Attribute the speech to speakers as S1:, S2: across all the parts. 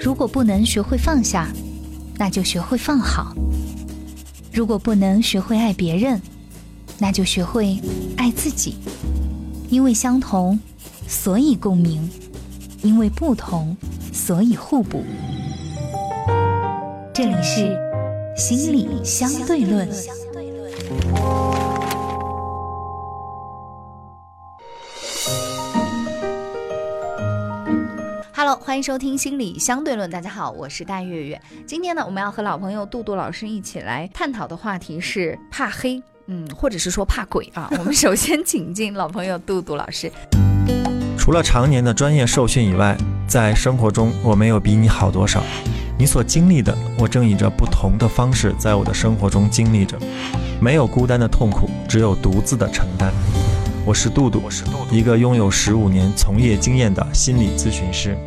S1: 如果不能学会放下，那就学会放好；如果不能学会爱别人，那就学会爱自己。因为相同，所以共鸣；因为不同，所以互补。这里是心理相对论。欢迎收听心理相对论。大家好，我是大月月。今天呢，我们要和老朋友杜杜老师一起来探讨的话题是怕黑，嗯，或者是说怕鬼啊。我们首先请进老朋友杜杜老师。
S2: 除了常年的专业受训以外，在生活中我没有比你好多少。你所经历的，我正以着不同的方式在我的生活中经历着。没有孤单的痛苦，只有独自的承担。我是杜杜，一个拥有十五年从业经验的心理咨询师。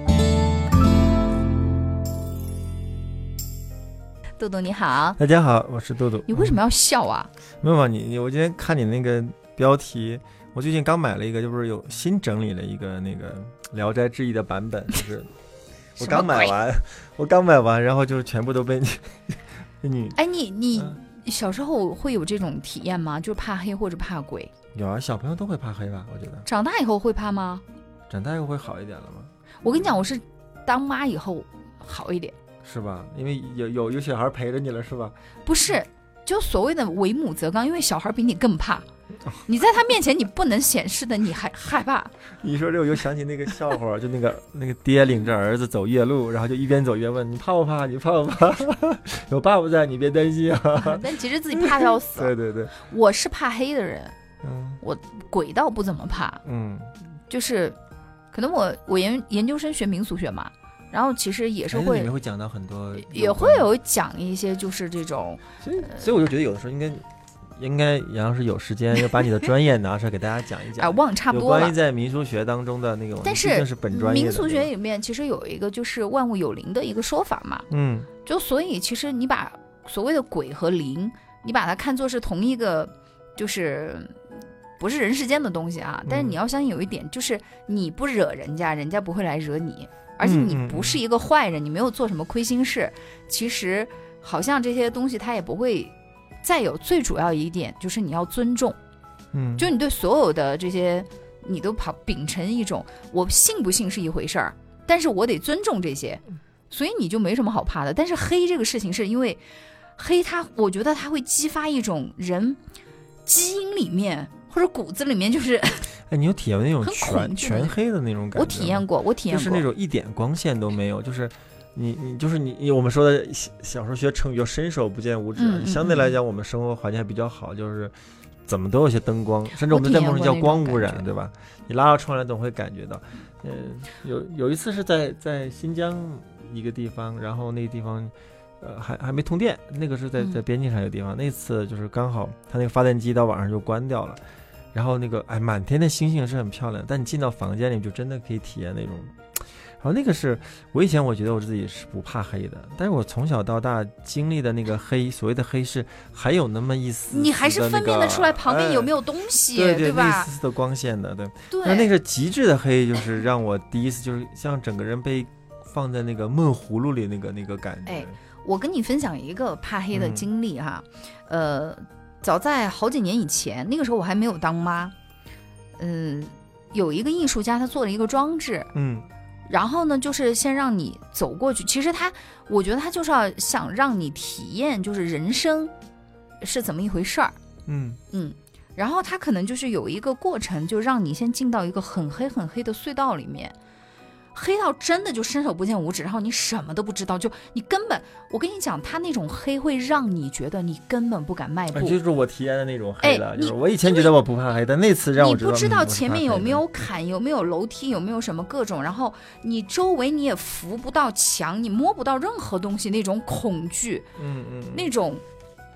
S1: 杜杜你好，
S2: 大家好，我是豆豆。
S1: 你为什么要笑啊？
S2: 没有啊，你你我今天看你那个标题，我最近刚买了一个，就不是有新整理了一个那个《聊斋志异》的版本，就是 我刚买完，我刚买完，然后就是全部都被你 被你
S1: 哎，你你小时候会有这种体验吗？就是怕黑或者怕鬼？
S2: 有啊，小朋友都会怕黑吧？我觉得
S1: 长大以后会怕吗？
S2: 长大以后会好一点了吗？
S1: 我跟你讲，我是当妈以后好一点，
S2: 是吧？因为有有有小孩陪着你了，是吧？
S1: 不是，就所谓的为母则刚，因为小孩比你更怕，你在他面前你不能显示的，你还害怕。
S2: 你说这我就想起那个笑话，就那个那个爹领着儿子走夜路，然后就一边走一边问：“你怕不怕？你怕不怕？有爸爸在，你别担心啊。
S1: 但其实自己怕的要”死。
S2: 对对对，
S1: 我是怕黑的人，
S2: 嗯
S1: 我鬼倒不怎么怕，
S2: 嗯，
S1: 就是可能我我研研究生学民俗学嘛，然后其实也是
S2: 会里
S1: 会
S2: 面会讲到很多，
S1: 也会。有讲一些就是这种
S2: 所以所以我就觉得有的时候应该应该杨老师有时间要把你的专业拿出来给大家讲一
S1: 啊
S2: 讲。
S1: 忘差不多了
S2: 关于。在民俗学当中的那个，
S1: 但
S2: 毕竟是本专业
S1: 民俗学里面其实有一个就是万物有灵的一个说法嘛，
S2: 嗯
S1: 就所以其实你把所谓的鬼和灵，你把它看作是同一个，就是不是人世间的东西啊。但是
S2: 嗯
S1: 你要相信有一点，就是你不惹人家，人家不会来惹你，而且你不是一个坏人，你没有做什么亏心事，其实好像这些东西他也不会。再有最主要一点就是你要尊重，
S2: 嗯，
S1: 就你对所有的这些，你都跑秉承一种我信不信是一回事儿，但是我得尊重这些，所以你就没什么好怕的。但是黑这个事情是因为黑他，我觉得他会激发一种人基因里面或者骨子里面，就是
S2: 哎，你有体验过那种全全黑的那种感觉？
S1: 我体验。过，我体验过，
S2: 就是那种一点光线都没有，就是你你就是你你我们说的小小时候学成语叫伸手不见五指，
S1: 嗯嗯
S2: 相对来讲我们生活环境还比较好，就是怎么都有些灯光，甚至我们在梦中叫光污染，对吧？你拉到窗帘总会感觉到。嗯，有有一次是在在新疆一个地方，然后那个地方。呃，还还没通电，那个是在
S1: 嗯
S2: 在边境上一个地方。那次就是刚好，他那个发电机到晚上就关掉了，然后那个哎，满天的星星是很漂亮，但你进到房间里就真的可以体验那种。然后那个是我以前我觉得我自己是不怕黑的，但是我从小到大经历的那个黑，所谓的黑是还有那么一丝
S1: 你还是分辨得出来旁边有没
S2: 有、
S1: 东西，
S2: 对吧一
S1: 吧
S2: 丝？丝的光线的，对。
S1: 对，
S2: 那那个极致的黑，就是让我第一次就是像整个人被放在那个闷葫芦里那个那个感觉。
S1: 哎我跟你分享一个怕黑的
S2: 嗯
S1: 经历哈，呃，早在好几年以前，那个时候我还没有当妈，嗯、有一个艺术家他做了一个装置，
S2: 嗯。
S1: 然后呢，就是先让你走过去。其实他，我觉得他就是要想让你体验，就是人生是怎么一回事儿。
S2: 嗯。
S1: 嗯，然后他可能就是有一个过程，就让你先进到一个很黑很黑的隧道里面，黑到真的就伸手不见五指，然后你什么都不知道，就你根本，我跟你讲，他那种黑会让你觉得你根本不敢迈步。
S2: 啊就是我体验的那种黑了。
S1: 哎
S2: 就是
S1: 你
S2: 我以前觉得我不怕黑，但那次让我
S1: 你不知道前面有没有坎，有没有楼梯，有没有什么各种，然后你周围你也扶不到墙，你摸不到任何东西，那种恐惧，
S2: 嗯嗯嗯
S1: 那种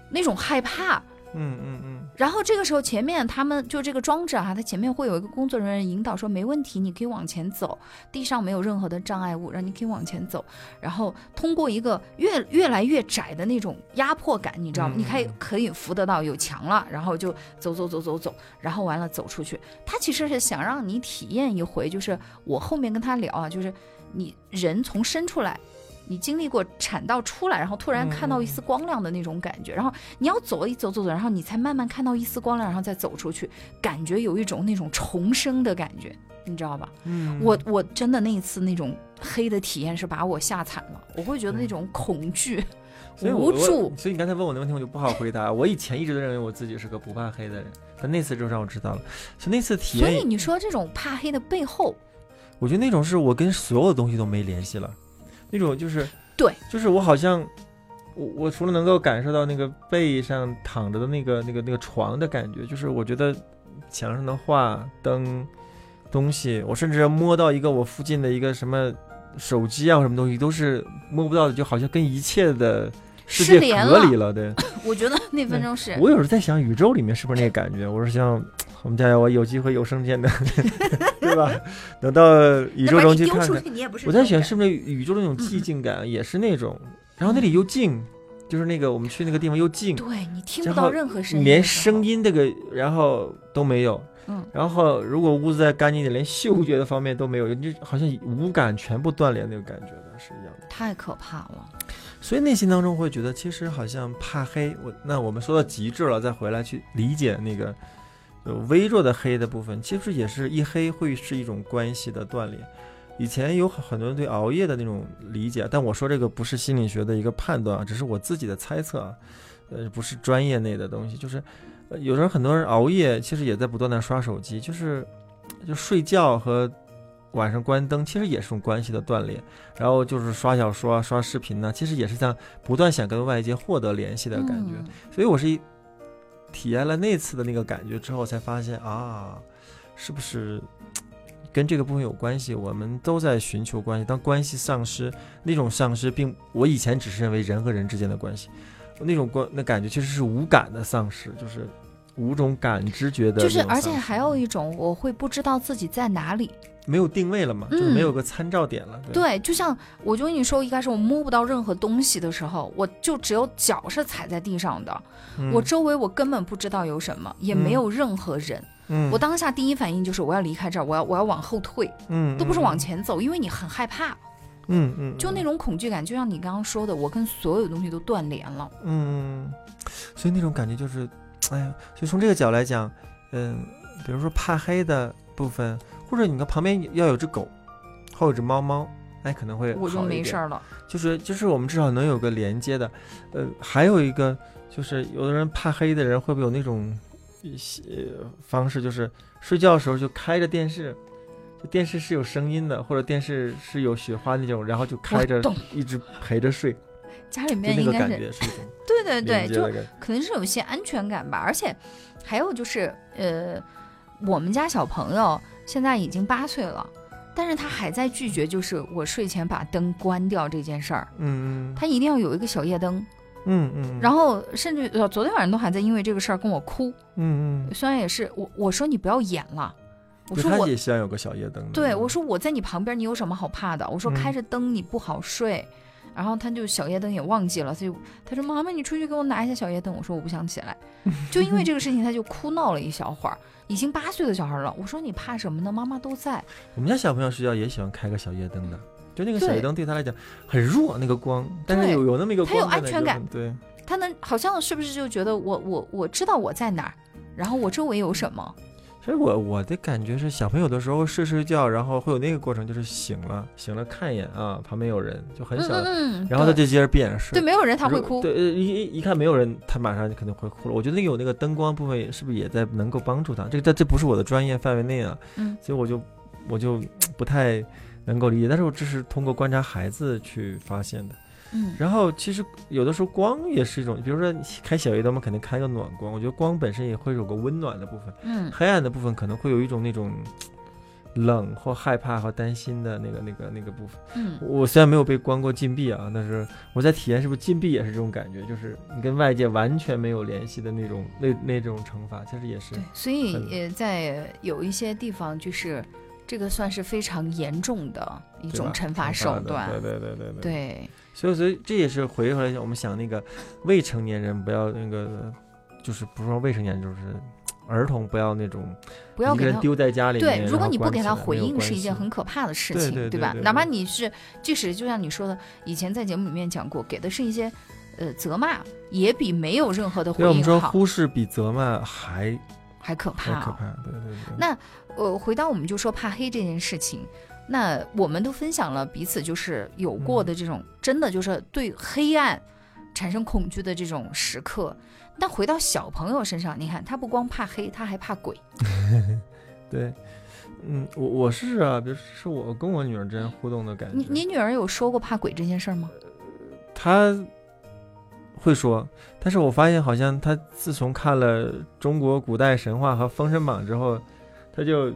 S1: 那种害怕。
S2: 嗯嗯嗯
S1: 然后这个时候前面他们就这个装置啊，它前面会有一个工作人员引导说没问题，你可以往前走，地上没有任何的障碍物，让你可以往前走。然后通过一个越越来越窄的那种压迫感，你知道吗？
S2: 嗯
S1: 你可以
S2: 嗯
S1: 可以扶得到有墙了，然后就走走走走走，然后完了走出去。他其实是想让你体验一回，就是我后面跟他聊啊，就是你人从生出来，你经历过产道出来，然后突然看到一丝光亮的那种感觉，然后你要走一走走走，然后你才慢慢看到一丝光亮，然后再走出去，感觉有一种那种重生的感觉，你知道吧？
S2: 嗯
S1: 我我真的那一次那种黑的体验是把我吓惨了，我会觉得那种恐惧、无助。
S2: 所以你刚才问我那问题，我就不好回答。我以前一直都认为我自己是个不怕黑的人，但那次就让我知道了，所以那次体验，
S1: 所以你说这种怕黑的背后，
S2: 我觉得那种是我跟所有的东西都没联系了，那种就是
S1: 对，
S2: 就是我好像。我我除了能够感受到那个背上躺着的那个那个那个床的感觉，就是我觉得墙上的画、灯、东西，我甚至摸到一个我附近的一个什么手机啊，什么东西都是摸不到的，就好像跟一切的世界隔离了。对，
S1: 我觉得那分钟是
S2: 我有时候在想，宇宙里面是不是那个感觉？我是想，我们加油我有机会有生见的，对吧？等到宇宙中去看看。我在想，是不是宇宙那种寂静感也是那种，然后那里又静，就是那个我们去那个地方又静，
S1: 对你听不到任何声音，
S2: 连声。音这个然后都没有。
S1: 嗯，
S2: 然后如果屋子再干净一点，连嗅觉的方面都没有，就好像五感全部断联那种感觉的是一样的。
S1: 太可怕了。
S2: 所以内心当中会觉得，其实好像怕黑。我那我们说到极致了，再回来去理解那个呃微弱的黑的部分，其实也是一黑会是一种关系的断裂。以前有很多人对熬夜的那种理解，但我说这个不是心理学的一个判断啊，只是我自己的猜测啊，呃，不是专业内的东西。就是，呃，有时候很多人熬夜，其实也在不断的刷手机，就是，就睡觉和晚上关灯，其实也是种关系的断裂。然后就是刷小说啊、刷视频呢、其实也是在不断想跟外界获得联系的感觉。
S1: 嗯
S2: 所以我是一体验了那次的那个感觉之后，才发现啊，是不是跟这个部分有关系？我们都在寻求关系，当关系丧失，那种丧失并我以前只是认为人和人之间的关系，那种关那感觉其实是无感的丧失，就是五种感知觉的
S1: 就是，而且还有一种，我会不知道自己在哪里。
S2: 没有定位了嘛，就是没有个参照点了。对，
S1: 对，就像我就跟你说，一开始我摸不到任何东西的时候，我就只有脚是踩在地上的，
S2: 嗯
S1: 我周围我根本不知道有什么，也没有任何人。
S2: 嗯
S1: 我当下第一反应就是我要离开这儿，我要我要往后退，
S2: 嗯
S1: 都不是往前走，因为你很害怕，
S2: 嗯嗯，
S1: 就那种恐惧感，就像你刚刚说的，我跟所有东西都断联了。
S2: 嗯，所以那种感觉就是，哎呀，就从这个角来讲，嗯，比如说怕黑的部分，或者你看旁边要有只狗，或有只猫猫，哎，可能会
S1: 我就没事儿了。
S2: 就是就是我们至少能有个连接的，呃，还有一个就是有的人怕黑的人会不会有那种一些方式，就是睡觉的时候就开着电视，就电视是有声音的，或者电视是有雪花那种，然后就开着一直陪着睡，
S1: 家里
S2: 就那个感
S1: 面应该是
S2: 觉是
S1: 对对对，就。可能是有些安全感吧。而且还有就是，呃，我们家小朋友现在已经八岁了，但是他还在拒绝，就是我睡前把灯关掉这件事儿。
S2: 嗯嗯
S1: 他一定要有一个小夜灯，
S2: 嗯嗯，
S1: 然
S2: 后
S1: 后甚至呃昨天晚上都还在因为这个事儿跟我哭。
S2: 嗯嗯，
S1: 虽然也是我我说你不要演了，我说我
S2: 他也希望有个小夜灯。
S1: 对我说我在你旁边，你有什么好怕的？我说
S2: 嗯
S1: 开着灯你不好睡。然后他就小夜灯也忘记了，他就他说：“妈妈，你出去给我拿一下小夜灯。”我说：“我不想起来。”就因为这个事情，他就哭闹了一小会儿。已经八岁的小孩了，我说：“你怕什么呢？妈妈都在。
S2: 我们家小朋友睡觉也喜欢开个小夜灯的，就那个小夜灯对他来讲很弱，那个光，但是有有那么一个
S1: 他有
S2: 光在那就
S1: 安全感
S2: 对。
S1: 他能好像是不是就觉得我我我知道我在哪儿，然后我周围有什么？
S2: 其实我我的感觉是，小朋友的时候睡睡觉，然后会有那个过程，就是醒了，醒了看一眼啊，旁边有人，就很
S1: 嗯
S2: 小的，
S1: 嗯嗯，
S2: 然后他就接着闭眼睡。
S1: 对，没有人他会哭。
S2: 对，呃一一一看没有人，他马上就肯定会哭了。我觉得那个有那个灯光部分，是不是也在能够帮助他？这个这这不是我的专业范围内啊，
S1: 嗯，
S2: 所以我就我就不太能够理解。但是我这是通过观察孩子去发现的。
S1: 嗯
S2: 然后其实有的时候光也是一种，比如说开小夜灯，我们肯定开个暖光。我觉得光本身也会有个温暖的部分，
S1: 嗯
S2: 黑暗的部分可能会有一种那种冷或害怕和担心的那个那个那个部分。
S1: 嗯，
S2: 我虽然没有被关过禁闭啊，但是我在体验是不是禁闭也是这种感觉，就是你跟外界完全没有联系的那种那那种惩罚，其实也是
S1: 对，所以
S2: 很
S1: 呃，在有一些地方就是这个算是非常严重的一种惩罚手段。
S2: 对对对对对。
S1: 对，
S2: 所以所以这也是回回来，我们想那个未成年人不要那个，就是不是说未成年人，就是儿童不要那种
S1: 不要给他
S2: 丢在家里面，
S1: 对，如果你不给他回应，是一件很可怕的事
S2: 对
S1: 情，吧？
S2: 对对对
S1: 哪怕你是，即使就像你说的，以前在节目里面讲过，给的是一些呃责骂，也比没有任何的回
S2: 对，我们
S1: 应好，
S2: 说忽视比责骂还
S1: 还可怕、哦。
S2: 还可怕，对对对。
S1: 那呃，回到我们就说怕黑这件事情，那我们都分享了彼此就是有过的这种、真的就是对黑暗产生恐惧的这种时刻。但回到小朋友身上，你看他不光怕黑，他还怕鬼。
S2: 对，嗯，我我是啊，比如是我跟我女儿之间互动的感觉，
S1: 你你女儿有说过怕鬼这件事吗？
S2: 她会说，但是我发现好像她自从看了中国古代神话和《封神榜》之后，她就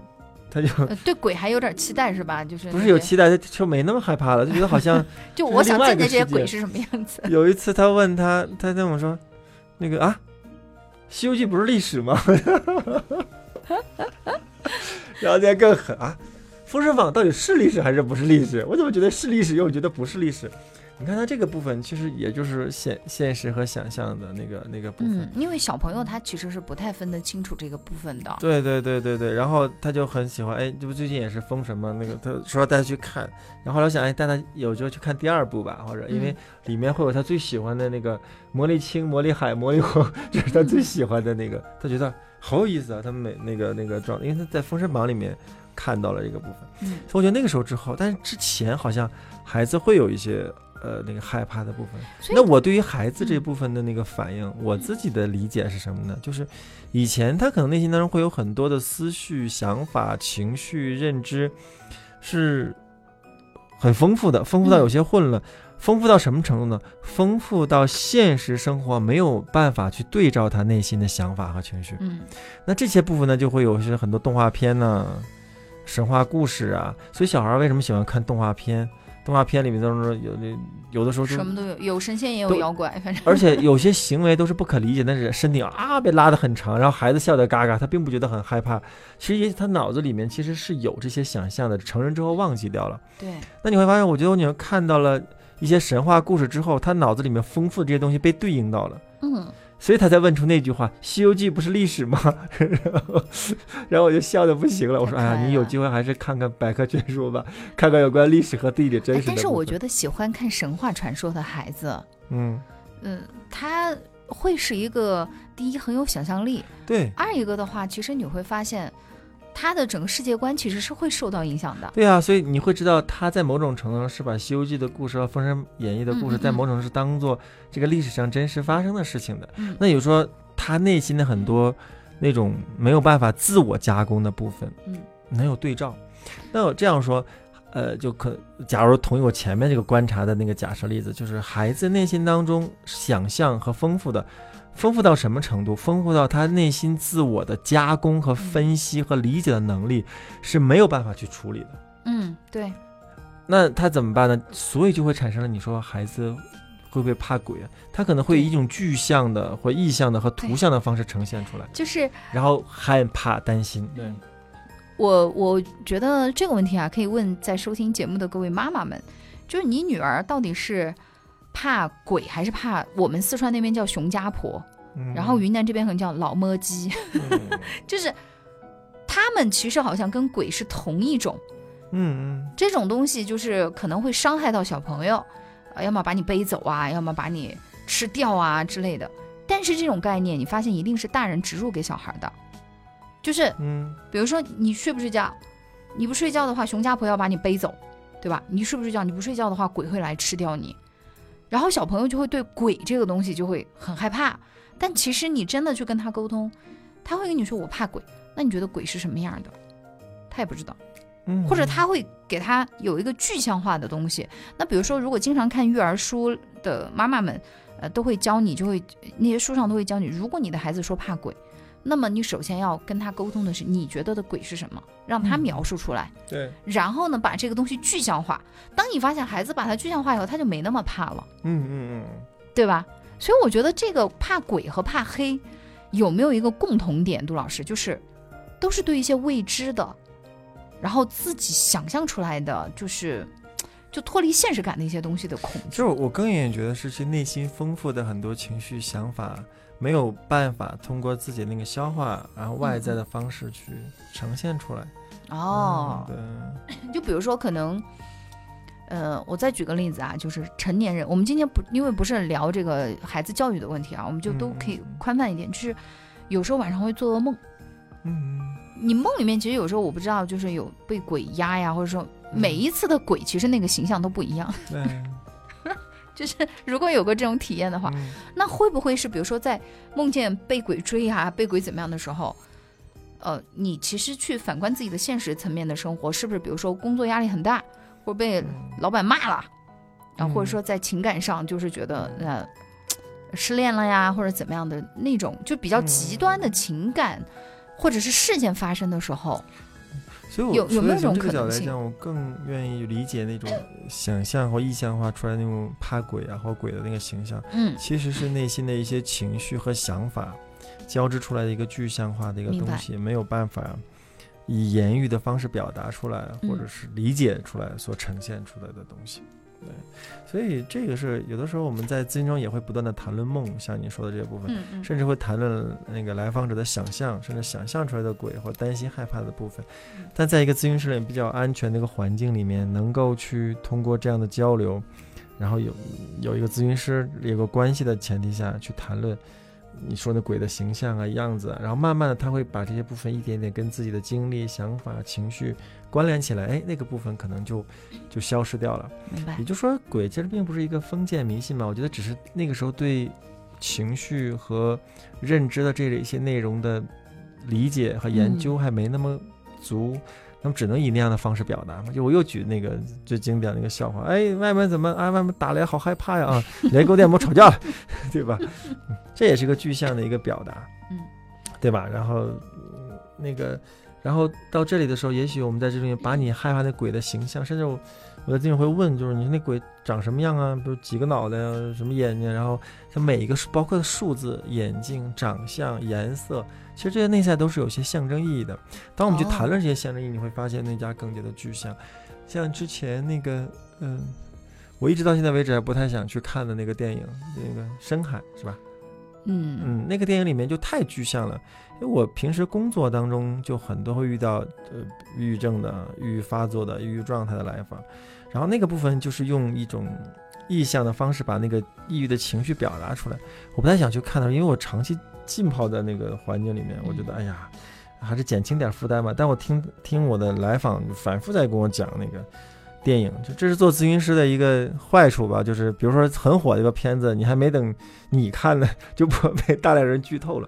S2: 他就
S1: 呃，对鬼还有点期待是吧？就是
S2: 不是有期待，他就没那么害怕了，就觉得好像
S1: 就我想见见这些鬼是什么样子。
S2: 有一次他问他，他跟我说，那个啊，《西游记》不是历史吗？然后再更狠啊，《封神榜》到底是历史还是不是历史？我怎么觉得是历史，又觉得不是历史？你看他这个部分，其实也就是现现实和想象的那个那个部分。
S1: 嗯，因为小朋友他其实是不太分得清楚这个部分的。
S2: 对对对对对，然后他就很喜欢，哎，这不最近也是封神嘛，那个他说要带他去看，然后后来我想，哎，带他有机会去看第二部吧，或者因为
S1: 嗯
S2: 里面会有他最喜欢的那个魔力青、魔力海、魔力红，这是他最喜欢的那个，他觉得好有意思啊，他们每那个那个状，因为他在封神榜里面看到了这个部分，
S1: 嗯
S2: 所以我觉得那个时候之后，但是之前好像孩子会有一些。呃，那个害怕的部分。那我对于孩子这
S1: 嗯
S2: 部分的那个反应，我自己的理解是什么呢？就是以前他可能内心当中会有很多的思绪、想法、情绪、认知，是很丰富的，丰富到有些混了。丰富到什么程度呢？丰富到现实生活没有办法去对照他内心的想法和情绪。
S1: 嗯
S2: 那这些部分呢，就会有些很多动画片呐、神话故事啊。所以小孩为什么喜欢看动画片？动画片里面当中有的有的时候就
S1: 什么都有，有神仙也有妖怪，反正
S2: 而且有些行为都是不可理解，但是身体啊被拉得很长，然后孩子笑得嘎嘎，他并不觉得很害怕。其实也他脑子里面其实是有这些想象的，成人之后忘记掉了。
S1: 对，
S2: 那你会发现，我觉得我女儿看到了一些神话故事之后，她脑子里面丰富的这些东西被对应到了。
S1: 嗯，
S2: 所以他才问出那句话：“《西游记》不是历史吗？”然后，然后我就笑得不行了。我说：“哎呀，你有机会还是看看百科全书吧，看看有关历史和地理真
S1: 哎
S2: 实的。”
S1: 但是我觉得喜欢看神话传说的孩子，
S2: 嗯，
S1: 嗯，他会是一个第一很有想象力，
S2: 对。
S1: 二一个的话，其实你会发现他的整个世界观其实是会受到影响的。
S2: 对啊，所以你会知道，他在某种程度上是把《西游记》的故事和《封神演义》的故事，在某种程度是当做这个历史上真实发生的事情的。
S1: 嗯
S2: 那有说他内心的很多那种没有办法自我加工的部分，
S1: 嗯
S2: 能有对照。那我这样说，呃，就可假如同意我前面这个观察的那个假设例子，就是孩子内心当中想象和丰富的。丰富到什么程度？丰富到他内心自我的加工和分析和理解的能力是没有办法去处理的。
S1: 嗯，对，
S2: 那他怎么办呢？所以就会产生了你说孩子会不会怕鬼啊？他可能会以一种具象的或意象的和图像的方式呈现出来，
S1: 就是
S2: 然后害怕担心。对，
S1: 我我觉得这个问题啊，可以问在收听节目的各位妈妈们，就是你女儿到底是怕鬼还是怕我们四川那边叫熊家婆，
S2: 嗯
S1: 然后云南这边可能叫老摸鸡，
S2: 嗯
S1: 就是他们其实好像跟鬼是同一种。
S2: 嗯嗯
S1: 这种东西就是可能会伤害到小朋友，呃，要么把你背走啊，要么把你吃掉啊之类的。但是这种概念，你发现一定是大人植入给小孩的，就是
S2: 嗯
S1: 比如说你睡不睡觉，你不睡觉的话，熊家婆要把你背走，对吧？你睡不睡觉？你不睡觉的话，鬼会来吃掉你。然后小朋友就会对鬼这个东西就会很害怕。但其实你真的去跟他沟通，他会跟你说我怕鬼。那你觉得鬼是什么样的？他也不知道。
S2: 嗯，
S1: 或者他会给他有一个具象化的东西。那比如说，如果经常看育儿书的妈妈们，呃，都会教你，就会那些书上都会教你，如果你的孩子说怕鬼，那么你首先要跟他沟通的是，你觉得的鬼是什么，让他
S2: 嗯
S1: 描述出来，
S2: 对，
S1: 然后呢，把这个东西具象化。当你发现孩子把它具象化以后，他就没那么怕了，
S2: 嗯嗯嗯
S1: 对吧？所以我觉得这个怕鬼和怕黑有没有一个共同点，杜老师就是都是对一些未知的，然后自己想象出来的，就是就脱离现实感的一些东西的恐惧。
S2: 就是我更愿意觉得是些内心丰富的很多情绪想法，没有办法通过自己那个消化，然后外在的方式去呈现出来。
S1: 哦，
S2: 嗯
S1: 就比如说可能。呃，我再举个例子啊，就是成年人，我们今天不因为不是聊这个孩子教育的问题啊，我们就都可以
S2: 嗯
S1: 宽泛一点，就是有时候晚上会做噩梦。
S2: 嗯
S1: 你梦里面其实有时候我不知道，就是有被鬼压呀，或者说每一次的鬼其实那个形象都不一样。
S2: 嗯，对，
S1: 就是如果有过这种体验的话，
S2: 嗯。
S1: 那会不会是比如说在梦见被鬼追啊、被鬼怎么样的时候，呃，你其实去反观自己的现实层面的生活，是不是比如说工作压力很大，或者被老板骂了，然后或者说在情感上就是觉得呃失恋了呀，或者怎么样的那种就比较极端的情感。或者是事件发生的时候，
S2: 所以我
S1: 有有没有
S2: 所以从这个角度来讲，我更愿意理解那种 想象或意象化出来那种怕鬼啊或鬼的那个形象，
S1: 嗯，
S2: 其实是内心的一些情绪和想法交织出来的一个具象化的一个东西，没有办法以言语的方式表达出来，
S1: 嗯
S2: 或者是理解出来所呈现出来的东西。对，所以这个是有的时候我们在咨询中也会不断的谈论梦，像你说的这个部分，
S1: 嗯嗯，
S2: 甚至会谈论那个来访者的想象，甚至想象出来的鬼或担心害怕的部分。
S1: 嗯
S2: 但在一个咨询室里比较安全的一个环境里面，能够去通过这样的交流，然后有有一个咨询师有个关系的前提下去谈论你说的鬼的形象啊样子啊，然后慢慢的他会把这些部分一点点跟自己的经历、想法、情绪关联起来，哎，那个部分可能就就消失掉了。
S1: 明白。
S2: 也，就是说，鬼其实并不是一个封建迷信嘛，我觉得只是那个时候对情绪和认知的这一些内容的理解和研究还没那么足，那么只能以那样的方式表达嘛。就我又举那个最经典的一个笑话，哎，外面怎么啊？外面打雷，好害怕呀！啊，雷狗电摩吵架了，对吧？嗯这也是个具象的一个表达，
S1: 嗯，
S2: 对吧？然后、嗯那个。然后到这里的时候，也许我们在这里面把你害怕的鬼的形象，甚至我我的经常会问，就是你说那鬼长什么样啊？比如几个脑袋啊，什么眼睛，然后它每一个数包括数字、眼睛、长相、颜色，其实这些内在都是有些象征意义的。当我们去
S1: 哦
S2: 谈论这些象征意义，你会发现那家更加的具象。像之前那个，嗯，我一直到现在为止还不太想去看的那个电影，那个《深海》是吧？
S1: 嗯
S2: 嗯，那个电影里面就太具象了。因为我平时工作当中就很多会遇到呃抑郁症的、抑郁发作的、抑郁状态的来访，然后那个部分就是用一种意象的方式把那个抑郁的情绪表达出来。我不太想去看它，因为我长期浸泡在那个环境里面，我觉得哎呀，还是减轻点负担吧。但我听听我的来访反复在跟我讲那个。电影就这是做咨询师的一个坏处吧，就是比如说很火的一个片子，你还没等你看呢，就不被大量人剧透了。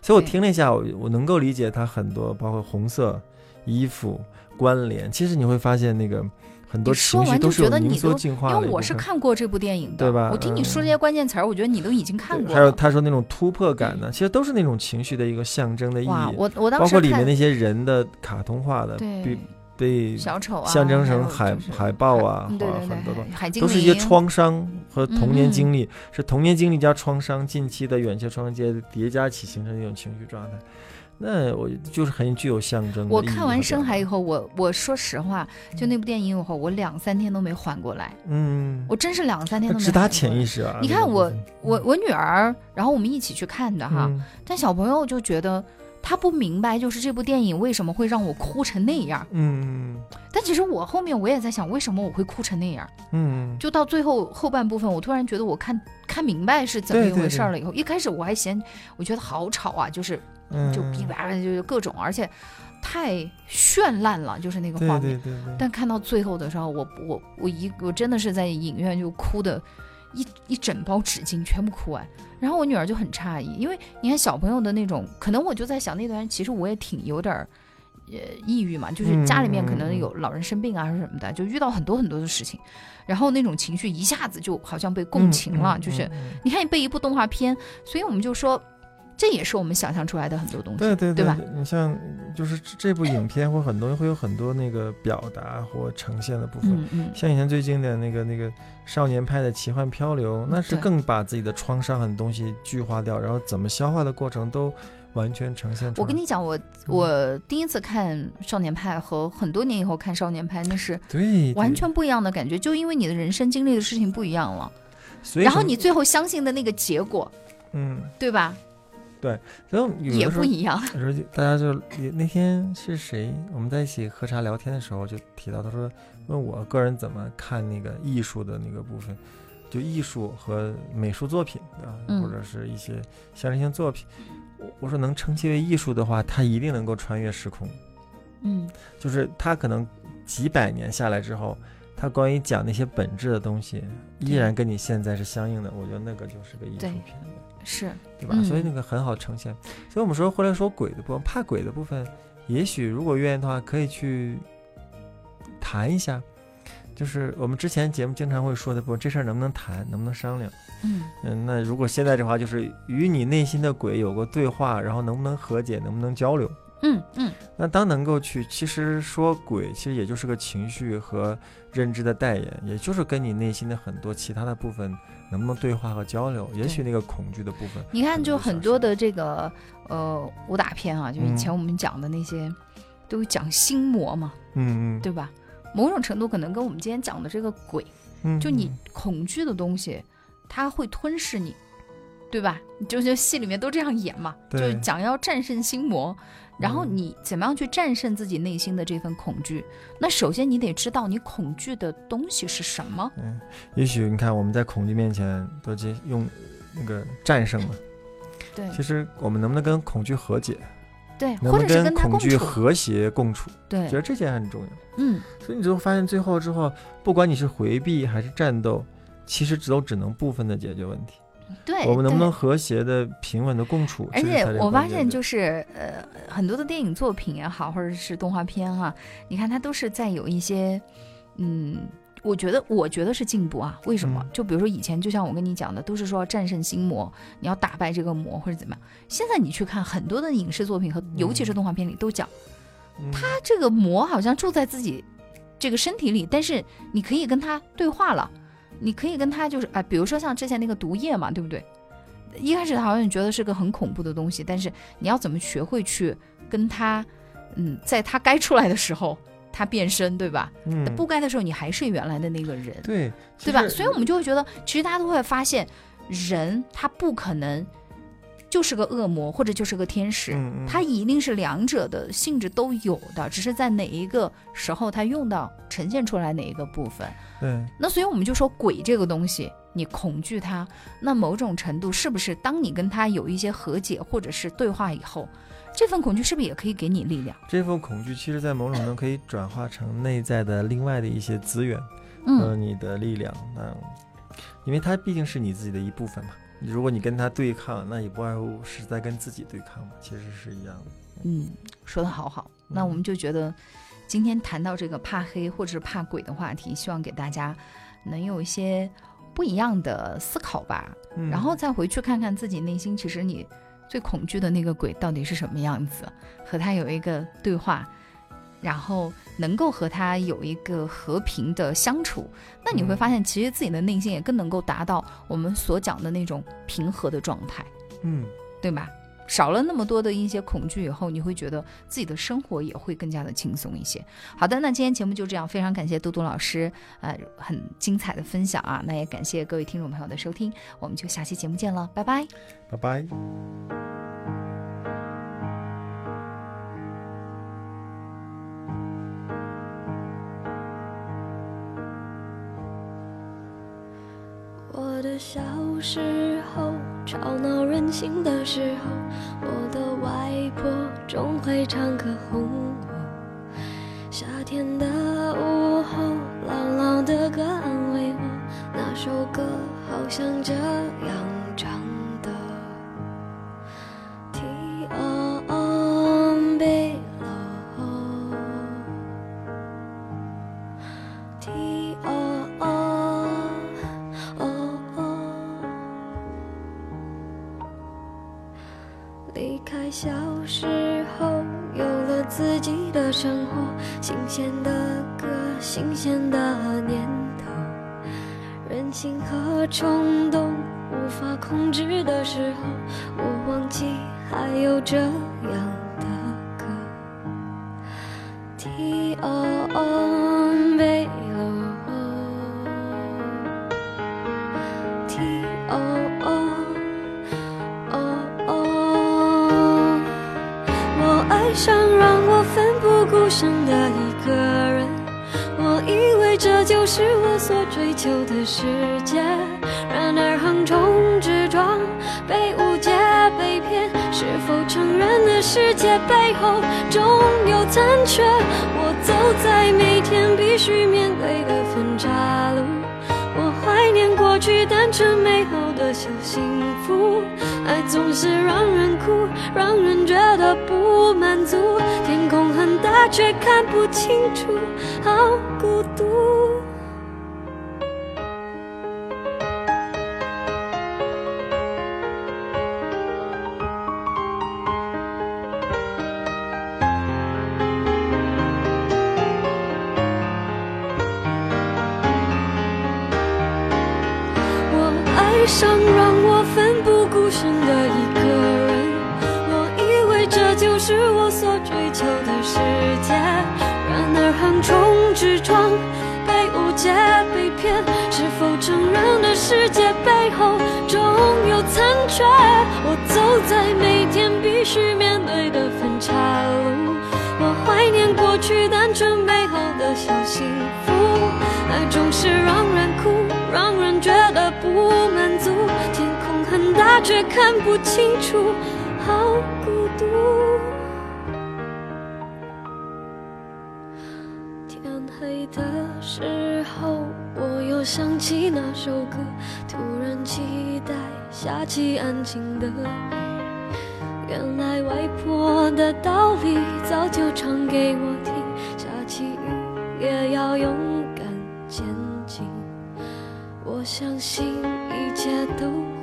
S2: 所以我听了一下，我我能够理解他很多，包括红色衣服关联。其实你会发现那个很多情绪都
S1: 是
S2: 有凝缩
S1: 都
S2: 进化的。
S1: 因为我是看过这部电影的，
S2: 对吧
S1: 我听你说这些关键词儿，我觉得你都已经看过了。
S2: 还有他说那种突破感呢，其实都是那种情绪的一个象征的意，义，
S1: 我我当时
S2: 包括里面那些人的卡通化的，
S1: 对
S2: 被被
S1: 小丑啊，
S2: 象征成海海豹啊或
S1: 对对，
S2: 很多东
S1: 海海精
S2: 都是一些创伤和童年经历，是童年经历加创伤，近期的远期创伤接叠加起形成的一种情绪状态。那我就是很具有象征。
S1: 我看完《深海》以后，我我说实话，就那部电影以后，我两三天都没缓过来，
S2: 嗯，
S1: 我真是两三天都没
S2: 直达
S1: 缓过来
S2: 潜意识啊！
S1: 你看我我我女儿，然后我们一起去看的哈，
S2: 嗯
S1: 但小朋友就觉得他不明白，就是这部电影为什么会让我哭成那样。
S2: 嗯
S1: 但其实我后面我也在想，为什么我会哭成那样？
S2: 嗯，
S1: 就到最后后半部分，我突然觉得我看看明白是怎么一回事儿了。以后一开始我还嫌，我觉得好吵啊，就是
S2: 嗯
S1: 就哔吧就是各种，而且太绚烂了，就是那个画面。
S2: 对对对对，
S1: 但看到最后的时候，我我我一我真的是在影院就哭的，一一整包纸巾全部哭完。然后我女儿就很诧异，因为你看小朋友的那种，可能我就在想那段其实我也挺有点儿。呃，抑郁嘛，就是家里面可能有老人生病啊什么的，就遇到很多很多的事情，然后那种情绪一下子就好像被共情了，
S2: 嗯
S1: 就是你看你被一部动画片，所以我们就说，这也是我们想象出来的很多东西，
S2: 对对
S1: 对吧？
S2: 你像就是这这部影片或很多会有很多那个表达或呈现的部分，像以前最经典那个那个少年派的奇幻漂流，那是更把自己的创伤很多东西具化掉，然后怎么消化的过程都完全呈现出来。
S1: 我跟你讲，我我第一次看《少年派》和很多年以后看《少年派》，那是
S2: 对
S1: 完，全不一样的感觉，就因为你的人生经历的事情不一样了，
S2: 所以
S1: 然后你最后相信的那个结果，
S2: 嗯，
S1: 对吧？
S2: 所以有
S1: 也不一样。
S2: 有时候大家就也那天是谁？我们在一起喝茶聊天的时候就提到，他说问我个人怎么看那个艺术的那个部分，就艺术和美术作品啊，
S1: 嗯
S2: 或者是一些象征性作品。我我说能称其为艺术的话，它一定能够穿越时空，
S1: 嗯
S2: 就是它可能几百年下来之后，它关于讲那些本质的东西，依然跟你现在是相应的。我觉得那个就是个艺术品。
S1: 是，
S2: 对吧？
S1: 嗯
S2: 所以那个很好呈现。所以我们说，后来说鬼的部分，怕鬼的部分，也许如果愿意的话，可以去谈一下。就是我们之前节目经常会说的部分，这事儿能不能谈，能不能商量？
S1: 嗯
S2: 嗯，那如果现在的话，就是与你内心的鬼有过对话，然后能不能和解，能不能交流？
S1: 嗯嗯，
S2: 那当能够去，其实说鬼，其实也就是个情绪和认知的代言，也就是跟你内心的很多其他的部分能不能对话和交流。也许那个恐惧的部分，
S1: 你看，就很多的这个呃武打片啊，就以前
S2: 嗯
S1: 我们讲的那些，都讲心魔嘛，
S2: 嗯嗯
S1: 对吧？某种程度可能跟我们今天讲的这个鬼，
S2: 嗯，
S1: 就你
S2: 嗯
S1: 恐惧的东西，它会吞噬你，对吧？就就戏里面都这样演嘛，就
S2: 对
S1: 讲要战胜心魔，然后
S2: 嗯
S1: 你怎么样去战胜自己内心的这份恐惧？那首先你得知道你恐惧的东西是什么。
S2: 嗯，也许你看我们在恐惧面前都接用那个战胜了，
S1: 对
S2: 其实我们能不能跟恐惧和解，
S1: 对，
S2: 能不能
S1: 或者是
S2: 跟恐惧。和谐共处，
S1: 对
S2: 觉，得这件很重要。
S1: 嗯，
S2: 所以你最后发现，最后之后，不管你是回避还是战斗，其实都只能部分的解决问题。
S1: 对。
S2: 我们能不能和谐的、平稳的共处？
S1: 而且我发现，就是呃，很多的电影作品也好，或者是动画片哈、你看它都是在有一些，嗯，我觉得我觉得是进步啊。为什么？
S2: 嗯
S1: 就比如说以前，就像我跟你讲的，都是说要战胜心魔，你要打败这个魔或者怎么样。现在你去看很多的影视作品和尤其是动画片里都讲，
S2: 嗯
S1: 他这个魔好像住在自己这个身体里，但是你可以跟他对话了，你可以跟他就是啊、比如说像之前那个毒液嘛，对不对？一开始好像你觉得是个很恐怖的东西，但是你要怎么学会去跟他，嗯，在他该出来的时候，他变身，对吧？
S2: 嗯
S1: 不该的时候，你还是原来的那个人，
S2: 对
S1: 对吧？所以我们就会觉得，其实大家都会发现，人他不可能就是个恶魔或者就是个天使，它一定是两者的性质都有的，只是在哪一个时候它用到呈现出来哪一个部分。
S2: 对
S1: 那所以我们就说鬼这个东西，你恐惧它，那某种程度是不是当你跟他有一些和解或者是对话以后，这份恐惧是不是也可以给你力量？
S2: 这份恐惧，其实在某种程度可以转化成内在的另外的一些资源
S1: 嗯
S2: 和你的力量。那因为它毕竟是你自己的一部分嘛。如果你跟他对抗，那也不外乎是在跟自己对抗嘛，其实是一样的。
S1: 嗯，说的好好。那我们就觉得，今天谈到这个怕黑或者是怕鬼的话题，希望给大家能有一些不一样的思考吧。
S2: 嗯
S1: 然后再回去看看自己内心，其实你最恐惧的那个鬼到底是什么样子，和他有一个对话，然后能够和他有一个和平的相处，那你会发现，其实自己的内心也更能够达到我们所讲的那种平和的状态，
S2: 嗯，
S1: 对吧？少了那么多的一些恐惧以后，你会觉得自己的生活也会更加的轻松一些。好的，那今天节目就这样，非常感谢嘟嘟老师，呃，很精彩的分享啊，那也感谢各位听众朋友的收听，我们就下期节目见了，拜拜。
S2: 拜拜。
S3: 小时候，吵闹任性的时候，我的外婆总会唱歌哄我。夏天的午后，朗朗的歌安慰我，那首歌好像这哦哦哦哦！我爱上让我奋不顾身的一个人，我以为这就是我所追求的世界，然而横冲直撞，被误解、被骗，是否承认的世界背后总有残缺？我走在每天必须面对的分岔路，这美好的小幸福，爱总是让人哭，让人觉得不满足。天空很大，却看不清楚，好孤独。悲伤让我奋不顾身的一个人，我以为这就是我所追求的世界，然而横冲直撞，被误解、被骗，是否承认的世界背后总有残缺？我走在每天必须面对的分岔路，我怀念过去单纯美好的小幸福，爱总是让人哭，让人觉得不天空很大，却看不清楚，好孤独。天黑的时候，我又想起那首歌，突然期待下起安静的雨。原来外婆的道理早就唱给我听，下起雨也要勇敢前进。我相信一切都